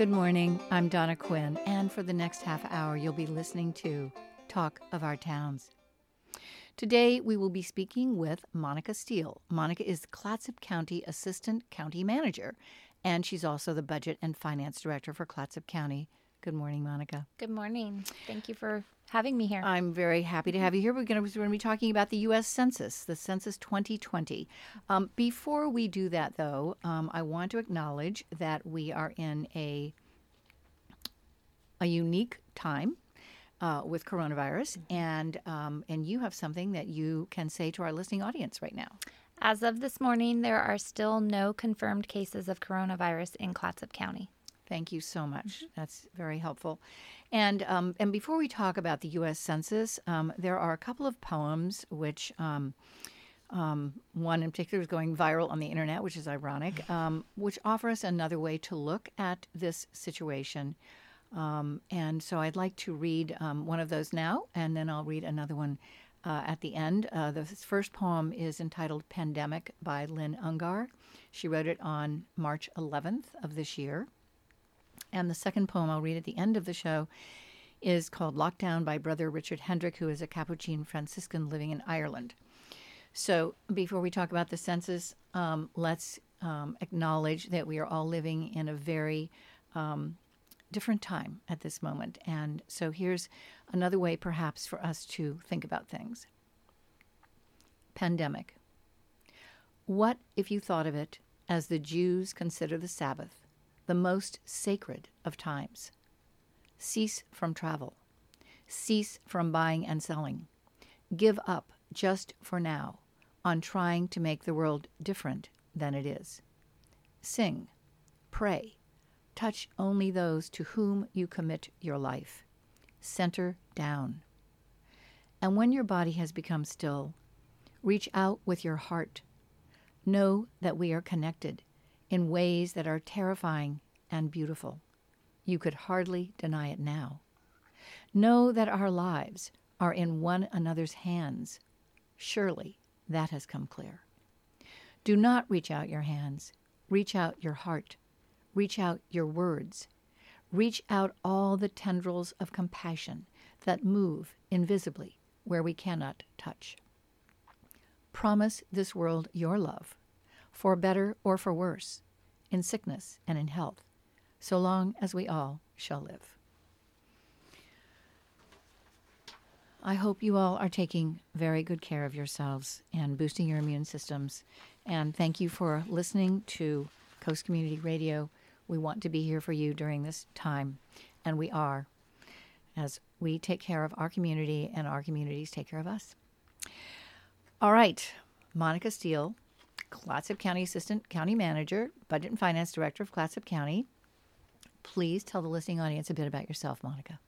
Good morning. I'm Donna Quinn, and for the next half hour, you'll be listening to Talk of Our Towns. Today, we will be speaking with Monica Steele. Monica is Clatsop County Assistant County Manager, and she's also the Budget and Finance Director for Clatsop County. Good morning, Monica. Good morning. Thank you for having me here. I'm very happy to have you here. We're going to, be talking about the U.S. Census, the Census 2020. Um, before we do that, though, um, I want to acknowledge that we are in a a unique time uh, with coronavirus, mm-hmm. and um, and you have something that you can say to our listening audience right now. As of this morning, there are still no confirmed cases of coronavirus in Clatsop County. Thank you so much. Mm-hmm. That's very helpful. And um, and before we talk about the U.S. Census, um, there are a couple of poems which. Um, um one in particular is going viral on the internet, which is ironic, um, which offer us another way to look at this situation. Um, and so I'd like to read one of those now, and then I'll read another one uh, at the end. Uh, the first poem is entitled Pandemic by Lynn Ungar. She wrote it on March 11th of this year. And the second poem I'll read at the end of the show is called Lockdown by Brother Richard Hendrick, who is a Capuchin Franciscan living in Ireland. So before we talk about the census, um, let's um, acknowledge that we are all living in a very um, different time at this moment. And so here's another way, perhaps, for us to think about things. Pandemic. What if you thought of it as the Jews consider the Sabbath? The most sacred of times. Cease from travel. Cease from buying and selling. Give up, just for now, on trying to make the world different than it is. Sing, pray, touch only those to whom you commit your life. Center down. And when your body has become still, reach out with your heart. Know that we are connected in ways that are terrifying and beautiful. You could hardly deny it now. Know that our lives are in one another's hands. Surely that has come clear. Do not reach out your hands. Reach out your heart. Reach out your words. Reach out all the tendrils of compassion that move invisibly where we cannot touch. Promise this world your love for better or for worse, in sickness and in health, so long as we all shall live. I hope you all are taking very good care of yourselves and boosting your immune systems. And thank you for listening to Coast Community Radio. We want to be here for you during this time, and we are, as we take care of our community and our communities take care of us. All right, Monica Steele Clatsop County Assistant County Manager, Budget and Finance Director of Clatsop County. Please tell the listening audience a bit about yourself, Monica.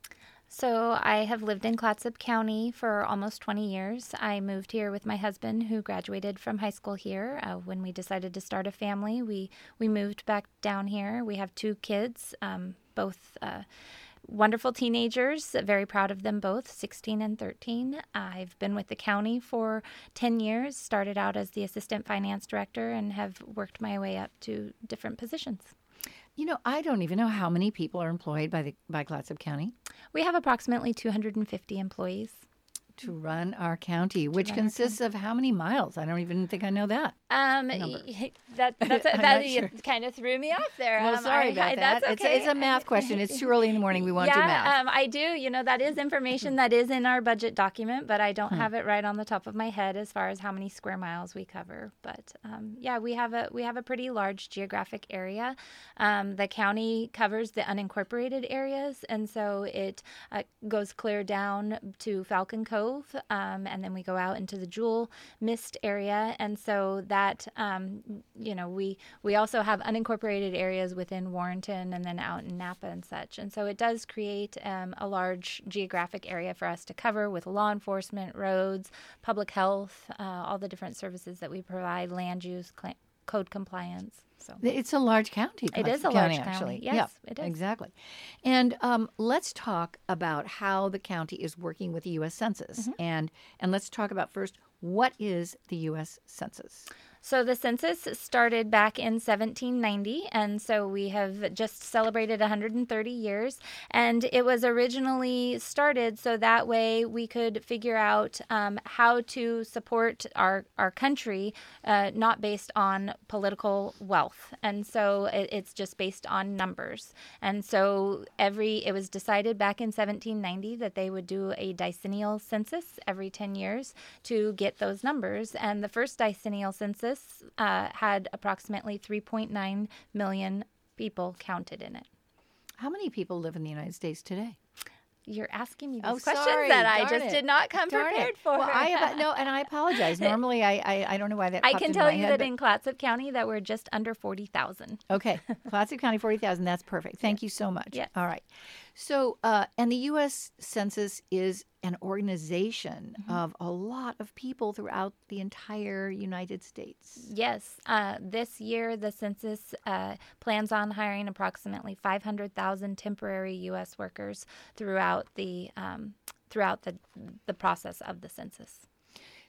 So, I have lived in Clatsop County for almost 20 years. I moved here with my husband, who graduated from high school here. Uh, when we decided to start a family, we, we moved back down here. We have two kids, um, both uh, wonderful teenagers, very proud of them both, 16 and 13. I've been with the county for 10 years, started out as the assistant finance director, and have worked my way up to different positions. You know, I don't even know how many people are employed by the by Clatsop County. We have approximately 250 employees to run our county, which consists of how many miles? I don't even think I know that. Um, that that's a, that sure. kind of threw me off there. Well, um, sorry I, about I, that. Okay. It's, a, it's, a math question. It's too early in the morning. We won't yeah, do math. Um, I do. You know, that is information that is in our budget document, but I don't hmm. have it right on the top of my head as far as how many square miles we cover. But um, yeah, we have a we have a pretty large geographic area. Um, the county covers the unincorporated areas, and so it uh, goes clear down to Falcon Cove, um, and then we go out into the Jewell Mist area, and so that um, you know we we also have unincorporated areas within Warrenton and then out in Knappa and such, and so it does create um, a large geographic area for us to cover with law enforcement, roads, public health, uh, all the different services that we provide, land use, cl- code compliance. So it's a large county. It is a large county, large actually. county. Yes, it is exactly. And um, let's talk about how the county is working with the U.S. Census, mm-hmm. and and let's talk about first what is the U.S. Census. So the census started back in 1790, and so we have just celebrated 130 years. And it was originally started so that way we could figure out um, how to support our our country, uh, not based on political wealth. And so it, it's just based on numbers. And so every it was decided back in 1790 that they would do a decennial census every 10 years to get those numbers. And the first decennial census uh, had approximately 3.9 million people counted in it. How many people live in the United States today? You're asking me these Oh, questions sorry. that I just it. did not come Darn prepared it. for. Well, I have, no, and I apologize. Normally, I, I, I don't know why that. I can tell you head, that but- in Clatsop County that we're just under 40,000. Okay, Clatsop County, forty thousand. That's perfect. Thank you so much. Yes. All right. So, uh, and the U.S. Census is an organization Mm-hmm. of a lot of people throughout the entire United States. Yes, uh, this year the census uh, plans on hiring approximately 500,000 temporary U.S. workers throughout the um, throughout the the process of the census.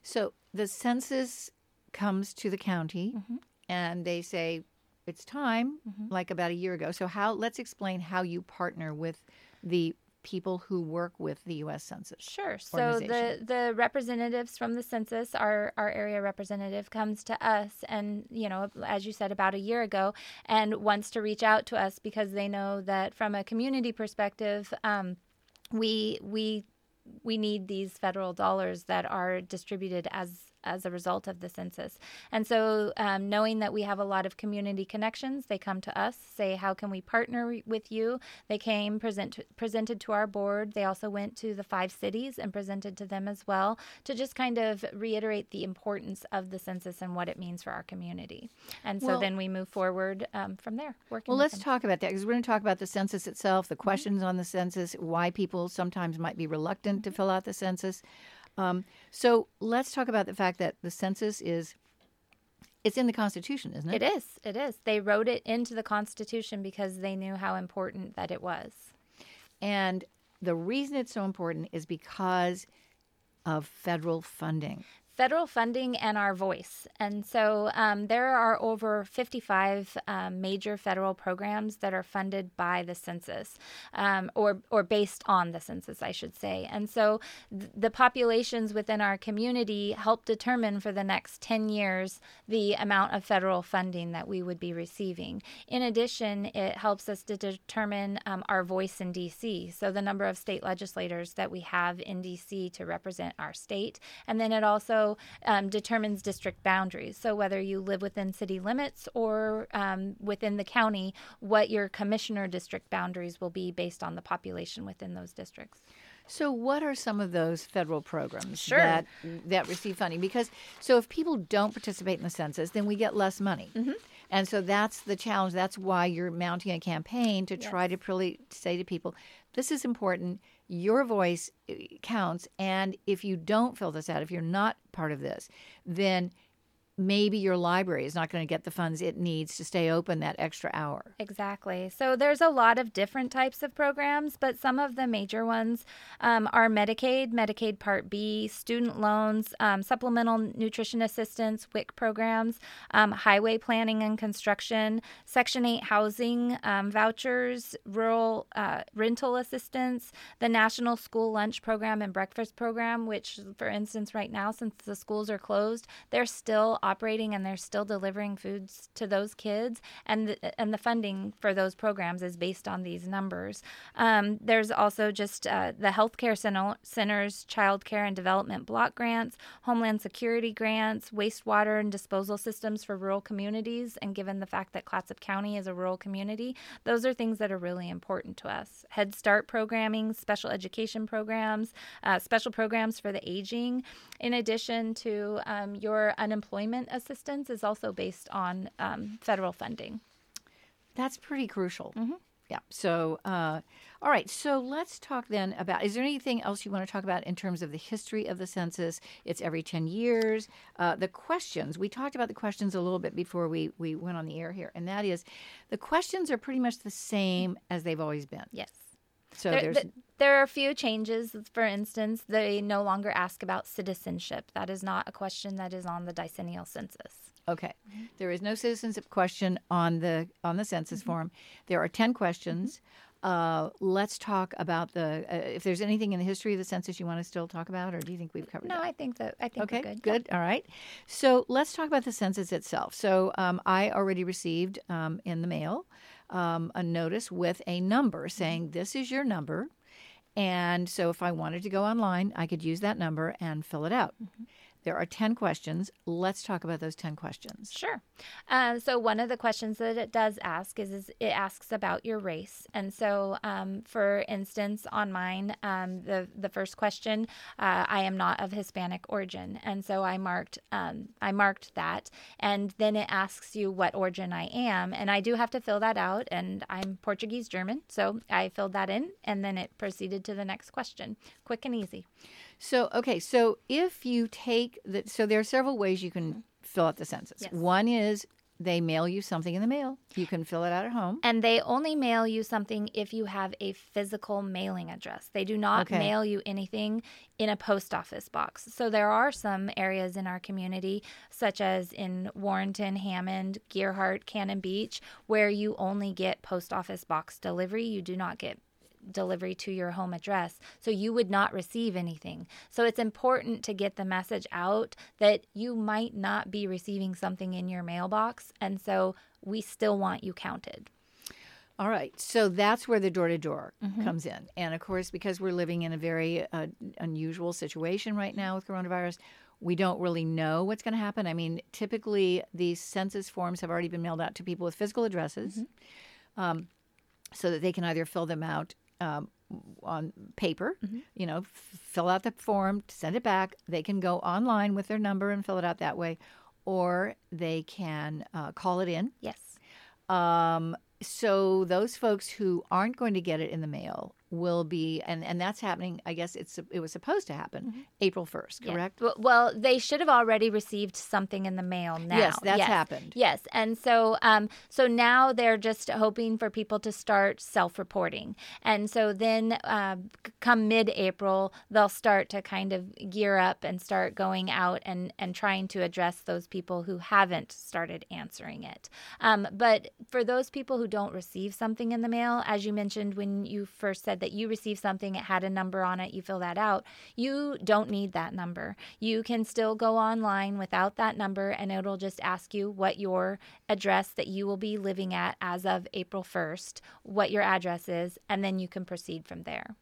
So the census comes to the county, Mm-hmm. and they say it's time, like about a year ago. So how? Let's explain how you partner with the people who work with the U.S. Census. Sure. So the the representatives from the census, our our area representative, comes to us, and you know, as you said, about a year ago, and wants to reach out to us because they know that from a community perspective, um, we we we need these federal dollars that are distributed as as a result of the census. And so, um, knowing that we have a lot of community connections, they come to us, say, "How can we partner with you?" They came, present presented to our board. They also went to the five cities and presented to them as well to just kind of reiterate the importance of the census and what it means for our community. And so Well- then we move forward um, from there. Working. Well, let's them. talk about that because we're going to talk about the census itself, the questions on the census, why people sometimes might be reluctant to fill out the census. Um, so let's talk about the fact that the census is it's in the Constitution, isn't it? It is. It is. They wrote it into the Constitution because they knew how important that it was. And the reason it's so important is because of federal funding. Federal funding and our voice. And so um, there are over 55 um, major federal programs that are funded by the census um, or, or based on the census, I should say. And so th- the populations within our community help determine for the next 10 years the amount of federal funding that we would be receiving. In addition, it helps us to determine um, our voice in DC. So the number of state legislators that we have in DC to represent our state. And then it also um, determines district boundaries. So whether you live within city limits or um, within the county, what your commissioner district boundaries will be based on the population within those districts. So, what are some of those federal programs Sure. that that receive funding? Because so if people don't participate in the census, then we get less money, Mm-hmm. and so that's the challenge. That's why you're mounting a campaign to try to really say to people, "This is important. Your voice uh, counts, and if you don't fill this out, if you're not part of this, then." Maybe your library is not going to get the funds it needs to stay open that extra hour. Exactly. So there's a lot of different types of programs, but some of the major ones um, are Medicaid, Medicaid Part B, student loans, um, supplemental nutrition assistance, WIC programs, um, highway planning and construction, Section 8 housing um, vouchers, rural uh, rental assistance, the National School Lunch Program and Breakfast Program, which, for instance, right now, since the schools are closed, they're still operating and they're still delivering foods to those kids, and the, and the funding for those programs is based on these numbers. Um, there's also just uh, the healthcare center, centers, child care and development block grants, homeland security grants, wastewater and disposal systems for rural communities. And given the fact that Clatsop County is a rural community, those are things that are really important to us. Head Start programming, special education programs, uh, special programs for the aging, in addition to um, your unemployment assistance, is also based on um, federal funding. That's pretty crucial. Mm-hmm. Yeah. So, uh, all right. So let's talk then about is there anything else you want to talk about in terms of the history of the census? It's every 10 years. Uh, the questions, we talked about the questions a little bit before we, we went on the air here, and that is the questions are pretty much the same as they've always been. Yes. So There, there's. th- there are a few changes. For instance, they no longer ask about citizenship. That is not a question that is on the decennial census. Okay. There is no citizenship question on the on the census form. There are 10 questions. Uh, let's talk about the uh, if there's anything in the history of the census you want to still talk about or do you think we've covered No, that? I think that I think Okay, we're good. good. All right. So let's talk about the census itself. So um, I already received um, in the mail um, a notice with a number saying this is your number. And so if I wanted to go online, I could use that number and fill it out. There are 10 questions. Let's talk about those 10 questions. Sure. Um, so one of the questions that it does ask is, is it asks about your race, and so um, for instance, on mine, um, the the first question, uh, I am not of Hispanic origin, and so I marked um, I marked that, and then it asks you what origin I am, and I do have to fill that out, and I'm Portuguese German, so I filled that in, and then it proceeded to the next question, quick and easy. So, okay, so if you take the, so there are several ways you can fill out the census. Yes. One is they mail you something in the mail. You can fill it out at home. And they only mail you something if you have a physical mailing address. They do not Okay. mail you anything in a post office box. So there are some areas in our community, such as in Warrenton, Hammond, Gearhart, Cannon Beach, where you only get post office box delivery. You do not get delivery to your home address. So you would not receive anything. So it's important to get the message out that you might not be receiving something in your mailbox. And so we still want you counted. All right. So that's where the door to door comes in. And of course, because we're living in a very uh, unusual situation right now with coronavirus, we don't really know what's going to happen. I mean, typically these census forms have already been mailed out to people with physical addresses um, so that they can either fill them out um, on paper, you know, f- fill out the form, send it back. They can go online with their number and fill it out that way, or they can uh, call it in. Yes. Um, so those folks who aren't going to get it in the mail will be, and, and that's happening. I guess it's it was supposed to happen April first, correct? W- Well, they should have already received something in the mail now. Yes, that's happened. Yes, and so um, so now they're just hoping for people to start self-reporting, and so then uh, come mid-April they'll start to kind of gear up and start going out and and trying to address those people who haven't started answering it. Um, but for those people who don't receive something in the mail, as you mentioned when you first said that you received something, it had a number on it, you fill that out. You don't need that number. You can still go online without that number, and it'll just ask you what your address that you will be living at as of April 1st, what your address is, and then you can proceed from there.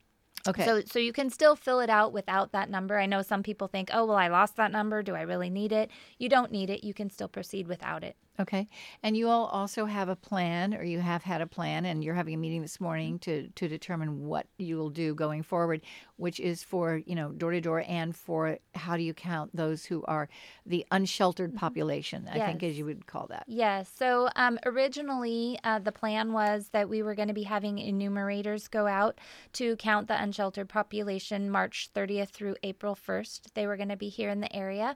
Okay. So, so you can still fill it out without that number. I know some people think, oh, well, I lost that number. Do I really need it? You don't need it. You can still proceed without it. Okay. And you all also have a plan, or you have had a plan, and you're having a meeting this morning to, to determine what you will do going forward, which is for, you know, door to door and for how do you count those who are the unsheltered population, I think, as you would call that. Yes. So um, originally, uh, the plan was that we were going to be having enumerators go out to count the unsheltered population March 30th through April 1st. They were going to be here in the area.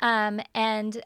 Um, and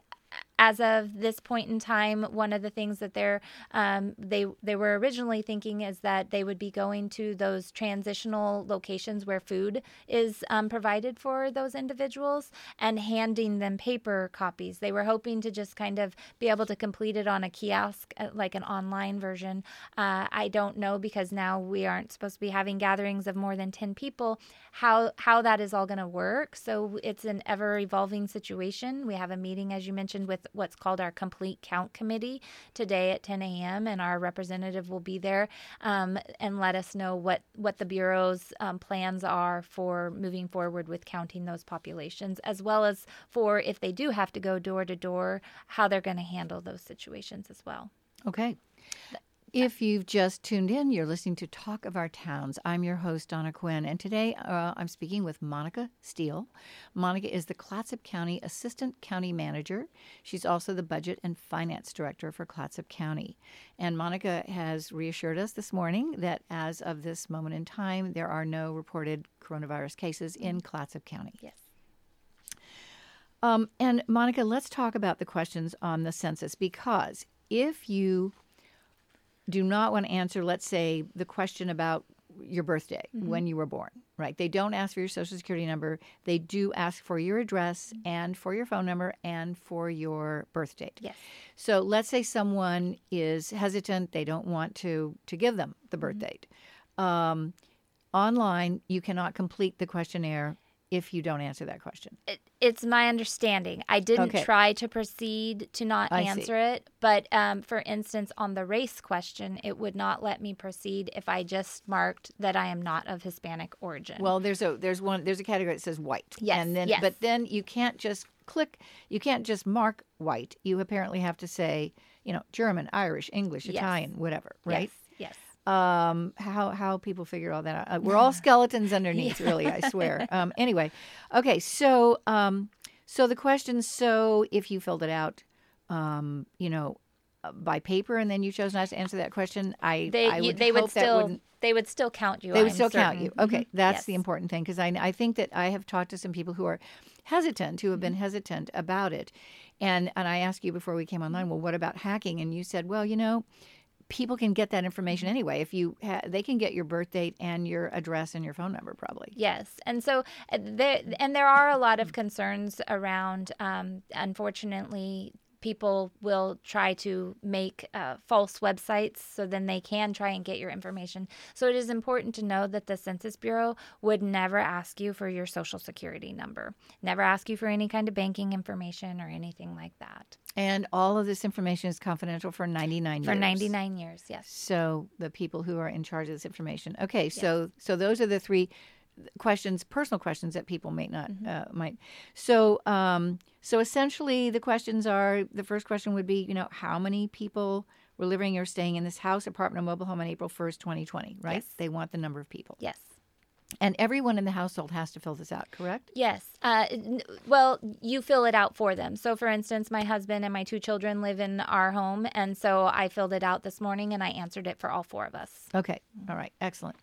as of this point in time, one of the things that they're um, they they were originally thinking is that they would be going to those transitional locations where food is um, provided for those individuals and handing them paper copies. They were hoping to just kind of be able to complete it on a kiosk, uh, like an online version. Uh, I don't know because now we aren't supposed to be having gatherings of more than ten people. How how that is all going to work? So it's an ever evolving situation. We have a meeting, as you mentioned, what's called our complete count committee today at 10 a.m. and our representative will be there um, and let us know what what the bureau's um, plans are for moving forward with counting those populations, as well as for if they do have to go door to door, how they're going to handle those situations as well. Okay. If you've just tuned in, you're listening to Talk of Our Towns. I'm your host, Donna Quinn, and today uh, I'm speaking with Monica Steele. Monica is the Clatsop County Assistant County Manager. She's also the Budget and Finance Director for Clatsop County. And Monica has reassured us this morning that as of this moment in time, there are no reported coronavirus cases in Clatsop County. Yes. Um, and Monica, let's talk about the questions on the census because if you do not want to answer, let's say, the question about your birthday, mm-hmm. when you were born, Right. They don't ask for your social security number. They do ask for your address mm-hmm. and for your phone number and for your birth date. Yes. So let's say someone is hesitant, they don't want to to give them the birth mm-hmm. date. Um, online, you cannot complete the questionnaire if you don't answer that question. It, it's my understanding. I didn't Okay. try to proceed to not I see. answer it, but um, for instance, on the race question, it would not let me proceed if I just marked that I am not of Hispanic origin. Well, there's a there's one there's a category that says white. Yes, And then yes. but then you can't just click you can't just mark white. You apparently have to say, you know, German, Irish, English, Yes. Italian, whatever, right? Yes. Um how how people figure all that out Uh, we're all skeletons underneath really i swear um anyway okay so um so the question so if you filled it out um you know uh, by paper and then you chose not to answer that question i They I you, would they would still they would still count you. they would I'm still count you okay Mhm. that's Yes. the important thing because I, I think that i have talked to some people who are hesitant who have been Mm-hmm. hesitant about it and and i asked you before we came online well what about hacking and you said well you know people can get that information anyway. If you ha- they can get your birth date and your address and your phone number probably. Yes, and so uh, there and there are a lot of concerns around. Um, unfortunately, people will try to make uh, false websites so then they can try and get your information. So it is important to know that the Census Bureau would never ask you for your social security number, never ask you for any kind of banking information or anything like that. and all of this information is confidential for 99 For years 99 years, yes. so the people who are in charge of this information okay so so those are the three questions personal questions that people may not Mm-hmm. uh, might so um so essentially the questions are the first question would be you know how many people were living or staying in this house apartment or mobile home on april 1st 2020 right Yes. they want the number of people Yes. and everyone in the household has to fill this out correct Yes. Uh, well, you fill it out for them. So, for instance, my husband and my two children live in our home. And so I filled it out this morning and I answered it for all four of us. Okay. All right. Excellent.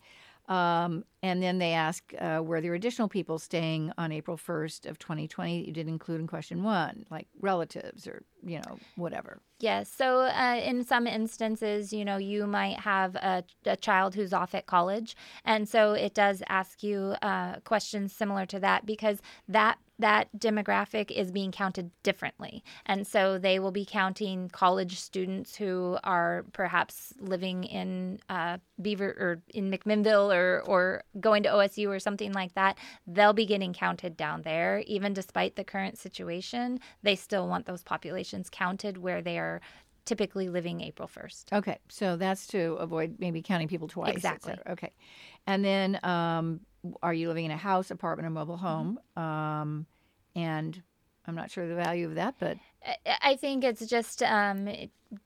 Um, and then they ask, uh, were there additional people staying on April 1st of 2020 that you didn't include in question one, like relatives or, you know, whatever? Yes. So, uh, in some instances, you know, you might have a, a child who's off at college. And so it does ask you uh, questions similar to that because that that demographic is being counted differently. And so they will be counting college students who are perhaps living in uh, Beaver or in McMinnville or, or going to OSU or something like that. They'll be getting counted down there. Even despite the current situation, they still want those populations counted where they are typically living April 1st. Okay. So that's to avoid maybe counting people twice. Exactly. Okay. And then um, are you living in a house, apartment, or mobile Mm-hmm. home? Um, and I'm not sure the value of that, but I- think it's just um,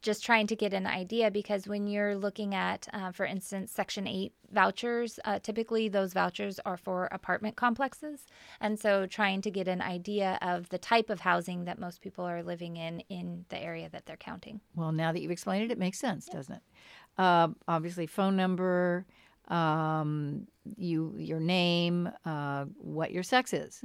just trying to get an idea because when you're looking at, uh, for instance, Section 8 vouchers, uh, typically those vouchers are for apartment complexes. And so trying to get an idea of the type of housing that most people are living in in the area that they're counting. Well, now that you've explained it, it makes sense, doesn't it? Uh, obviously, phone number, um, you, your name, uh, what your sex is,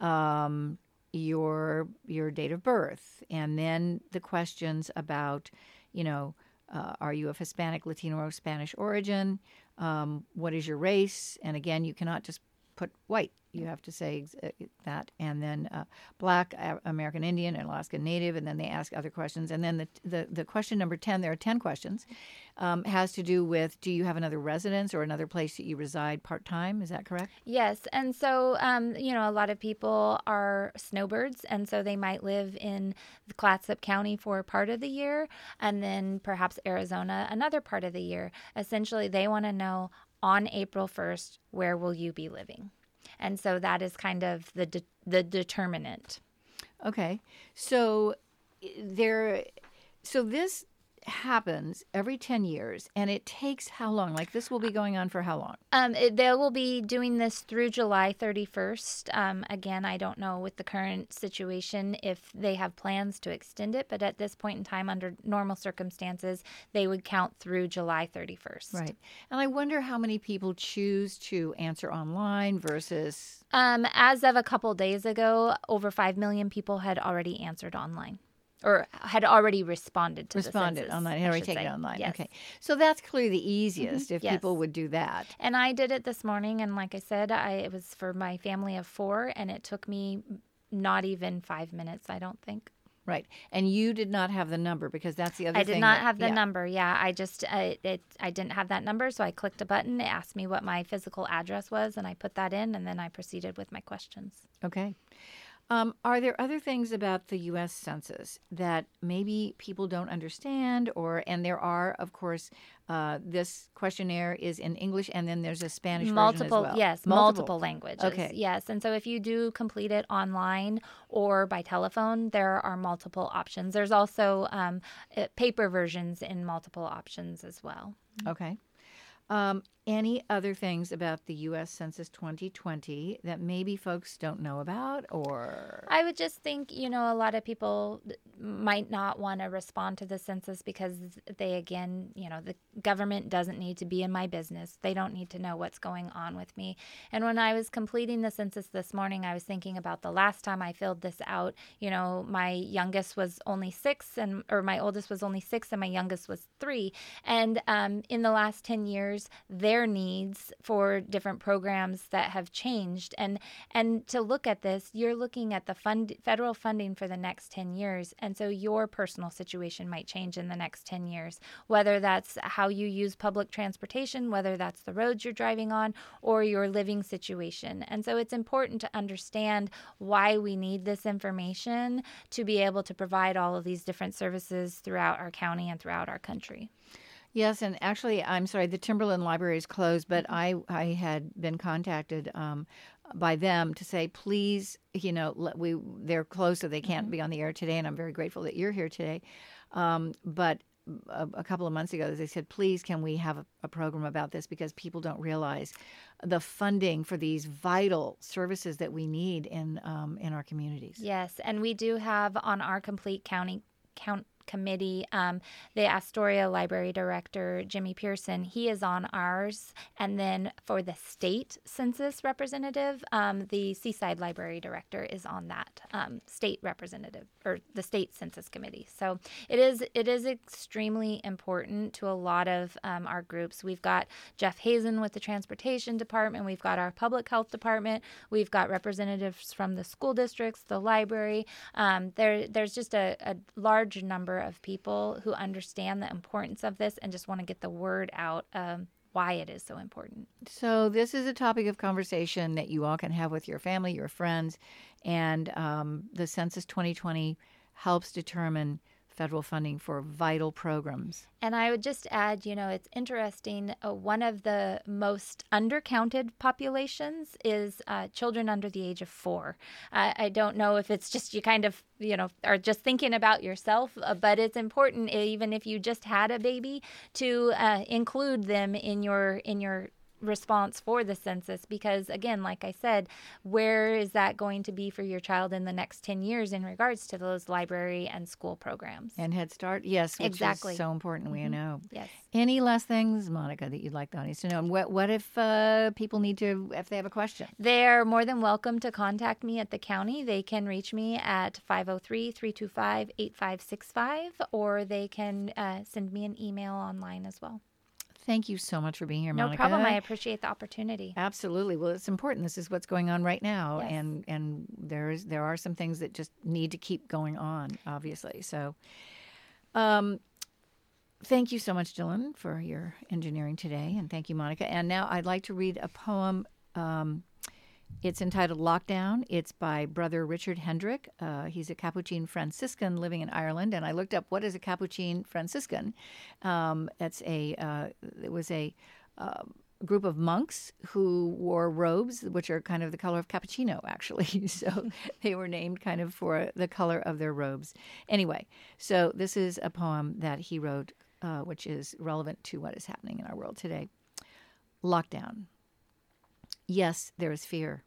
um, your your date of birth, and then the questions about, you know, uh, are you of Hispanic, Latino, or Spanish origin? Um, what is your race? And again, you cannot just put white. You have to say uh, that, and then uh, black, American Indian, and Alaska Native, and then they ask other questions. And then the the, the question number ten, there are ten questions, um, has to do with do you have another residence or another place that you reside part time? Is that correct? Yes, and so um, you know, a lot of people are snowbirds, and so they might live in Clatsop County for part of the year, and then perhaps Arizona another part of the year. Essentially, they want to know on April first where will you be living, and so that is kind of the de- the determinant. Okay, so eh, there, so this happens every 10 years and it takes how long like this will be going on for how long Um, it- they will be doing this through July 31st. Um, again, I don't know with the current situation if they have plans to extend it, but at this point in time, under normal circumstances, they would count through July 31st. right and i wonder how many people choose to answer online versus Um, as of a couple days ago, over 5 million people had already answered online. Or had already responded to responded the census, online, had already taken say. it online. Yes. Okay, so that's clearly the easiest if Yes. people would do that. And I did it this morning, and like I said, I it was for my family of four, and it took me not even five minutes. I don't think. Right, and you did not have the number because that's the other. I did not that- have the yeah. number. Yeah, I just uh, it I didn't have that number, so I clicked a button. It asked me what my physical address was, and I put that in, and then I proceeded with my questions. Okay. Um, are there other things about the U.S. Census that maybe people don't understand, or and there are, of course, uh, this questionnaire is in English, and then there's a Spanish multiple version as well. yes multiple. languages Okay. yes and so if you do complete it online or by telephone there are multiple options there's also um, uh, paper versions in multiple options as well Okay. Um, any other things about the U.S. Census 2020 that maybe folks don't know about, or I would just think, you know, a lot of people might not want to respond to the census because they, again, you know, the government doesn't need to be in my business. They don't need to know what's going on with me. And when I was completing the census this morning, I was thinking about the last time I filled this out. You know, my youngest was only six, and or my oldest was only six, and my youngest was three. And um, in the last 10 years, their needs for different programs that have changed. And and to look at this, you're looking at the fund federal funding for the next 10 years. And so your personal situation might change in the next 10 years, whether that's how you use public transportation, whether that's the roads you're driving on, or your living situation. And so it's important to understand why we need this information to be able to provide all of these different services throughout our county and throughout our country. Yes, and actually, I'm sorry, the Timberland Library is closed, but I I had been contacted um, by them to say, please, you know, let, we they're closed, so they can't be on the air today, and I'm very grateful that you're here today. Um, but a, a couple of months ago, they said, please, can we have a, a program about this because people don't realize the funding for these vital services that we need in um, in our communities. Yes, and we do have on our complete county count committee um, the Astoria Library Director Jimmy Pearson. He is on ours, and then for the state census representative, um, the Seaside Library Director is on that um, state representative or the state census committee. So it is it is extremely important to a lot of um, our groups. We've got Jeff Hazen with the transportation department. We've got our public health department. We've got representatives from the school districts, the library. Um, there, there's just a, a large number of people who understand the importance of this and just want to get the word out. Um, why it is so important. So this is a topic of conversation that you all can have with your family, your friends, and um, the Census 2020 helps determine federal funding for vital programs. And I would just add, you know, it's interesting. Uh, one of the most undercounted populations is uh, children under the age of four. I I don't know if it's just you kind of, you know, are just thinking about yourself, uh, but it's important, even if you just had a baby, to uh, include them in your in your response for the census because again like i said where is that going to be for your child in the next 10 years in regards to those library and school programs And Head Start, yes, Exactly. so important. We know. yes Any last things, Monica, that you'd like the audience to know? And what what if uh, people need to if they have a question? They're more than welcome to contact me at the county. They can reach me at 503 325 8565 or they can uh, send me an email online as well. Thank you so much for being here, No Monica. problem. I appreciate the opportunity. Absolutely. Well, it's important. This is what's going on right now, Yes. and and there's there are some things that just need to keep going on, obviously. So, um, thank you so much, Dylan, for your engineering today, and thank you, Monica. And now I'd like to read a poem. Um, it's entitled Lockdown. It's by Brother Richard Hendrick. Uh, he's a Capuchin Franciscan living in Ireland, and I looked up what is a Capuchin Franciscan. Um, it's a uh, it was a uh, group of monks who wore robes, which are kind of the color of cappuccino, actually. so they were named kind of for the color of their robes. Anyway, so this is a poem that he wrote, uh, which is relevant to what is happening in our world today. Lockdown. Yes, there is fear.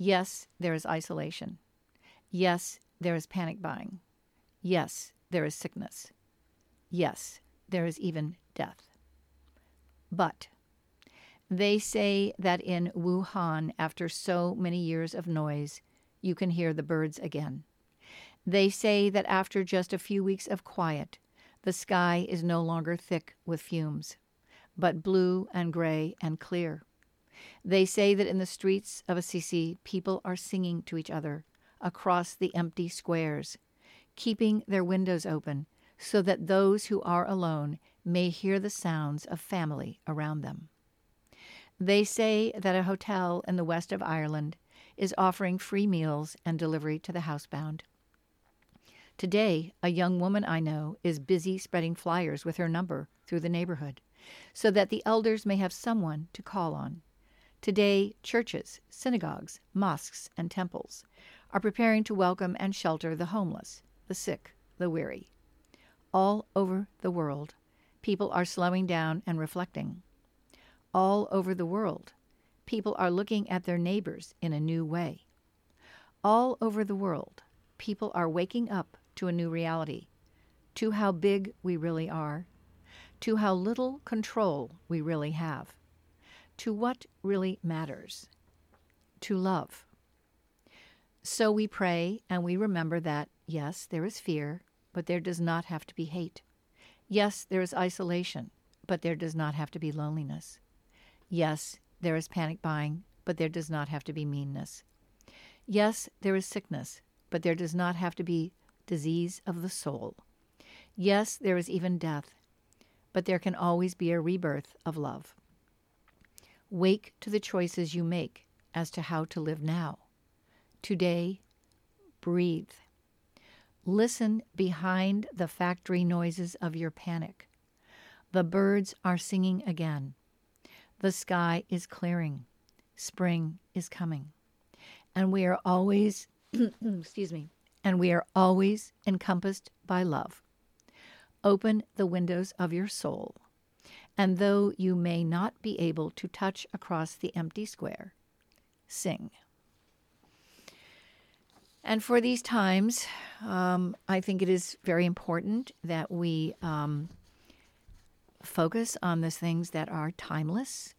Yes, there is isolation. Yes, there is panic buying. Yes, there is sickness. Yes, there is even death. But they say that in Wuhan, after so many years of noise, you can hear the birds again. They say that after just a few weeks of quiet, the sky is no longer thick with fumes, but blue and gray and clear. They say that in the streets of Assisi, people are singing to each other across the empty squares, keeping their windows open so that those who are alone may hear the sounds of family around them. They say that a hotel in the west of Ireland is offering free meals and delivery to the housebound. Today, a young woman I know is busy spreading flyers with her number through the neighborhood so that the elders may have someone to call on. Today, churches, synagogues, mosques, and temples are preparing to welcome and shelter the homeless, the sick, the weary. All over the world, people are slowing down and reflecting. All over the world, people are looking at their neighbors in a new way. All over the world, people are waking up to a new reality, to how big we really are, to how little control we really have, to what really matters, to love. So we pray and we remember that, yes, there is fear, but there does not have to be hate. Yes, there is isolation, but there does not have to be loneliness. Yes, there is panic buying, but there does not have to be meanness. Yes, there is sickness, but there does not have to be disease of the soul. Yes, there is even death, but there can always be a rebirth of love. Wake to the choices you make as to how to live now. Today, breathe. Listen behind the factory noises of your panic. The birds are singing again. The sky is clearing. Spring is coming. And we are always, excuse me, and we are always encompassed by love. Open the windows of your soul, and though you may not be able to touch across the empty square, sing. And for these times, um, I think it is very important that we um, focus on the things that are timeless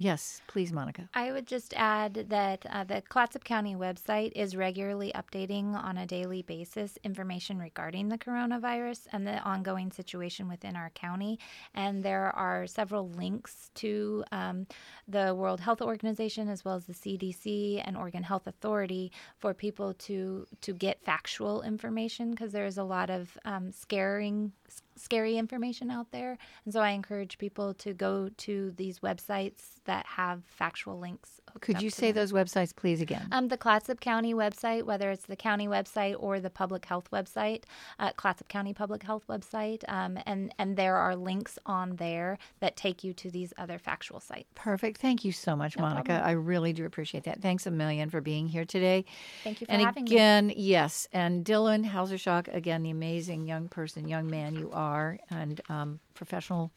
Yes, please, Monica. I would just add that uh, the Clatsop County website is regularly updating on a daily basis information regarding the coronavirus and the ongoing situation within our county. And there are several links to um, the World Health Organization as well as the CDC and Oregon Health Authority for people to to get factual information because there is a lot of um, scaring scary information out there. And so I encourage people to go to these websites that have factual links. Could you say them. those websites, please, again? Um, the Clatsop County website, whether it's the county website or the public health website, uh, Clatsop County Public Health website, um, and and there are links on there that take you to these other factual sites. Perfect. Thank you so much, no Monica. Problem. I really do appreciate that. Thanks a million for being here today. Thank you for and having again, me. And again, yes, and Dylan Hausershock, again, the amazing young person, young man you are, and um, professional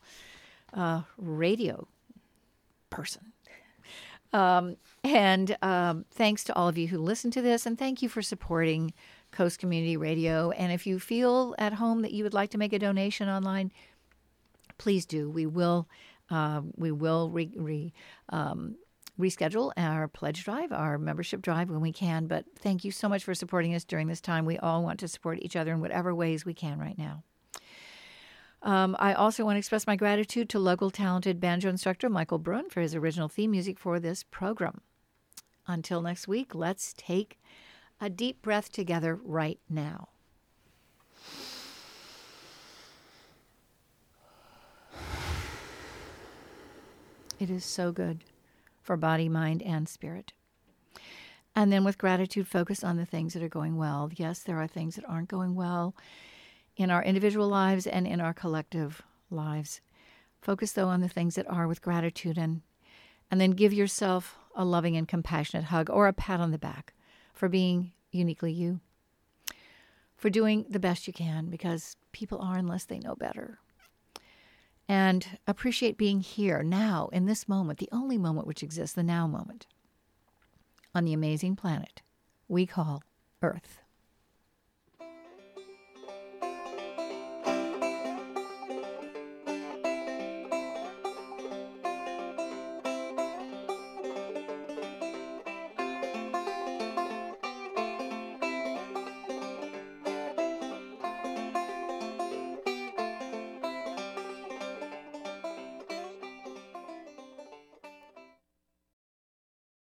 uh, radio person. Um, and um, thanks to all of you who listen to this, and thank you for supporting Coast Community Radio. And if you feel at home that you would like to make a donation online, please do. We will uh, we will re, re um, reschedule our pledge drive, our membership drive when we can. But thank you so much for supporting us during this time. We all want to support each other in whatever ways we can right now. Um, I also want to express my gratitude to local talented banjo instructor Michael Brun for his original theme music for this program. Until next week, let's take a deep breath together right now. It is so good for body, mind, and spirit. And then with gratitude, focus on the things that are going well. Yes, there are things that aren't going well in our individual lives and in our collective lives. Focus, though, on the things that are with gratitude and, and then give yourself a loving and compassionate hug or a pat on the back for being uniquely you, for doing the best you can because people are unless they know better. And appreciate being here now in this moment, the only moment which exists, the now moment, on the amazing planet we call Earth.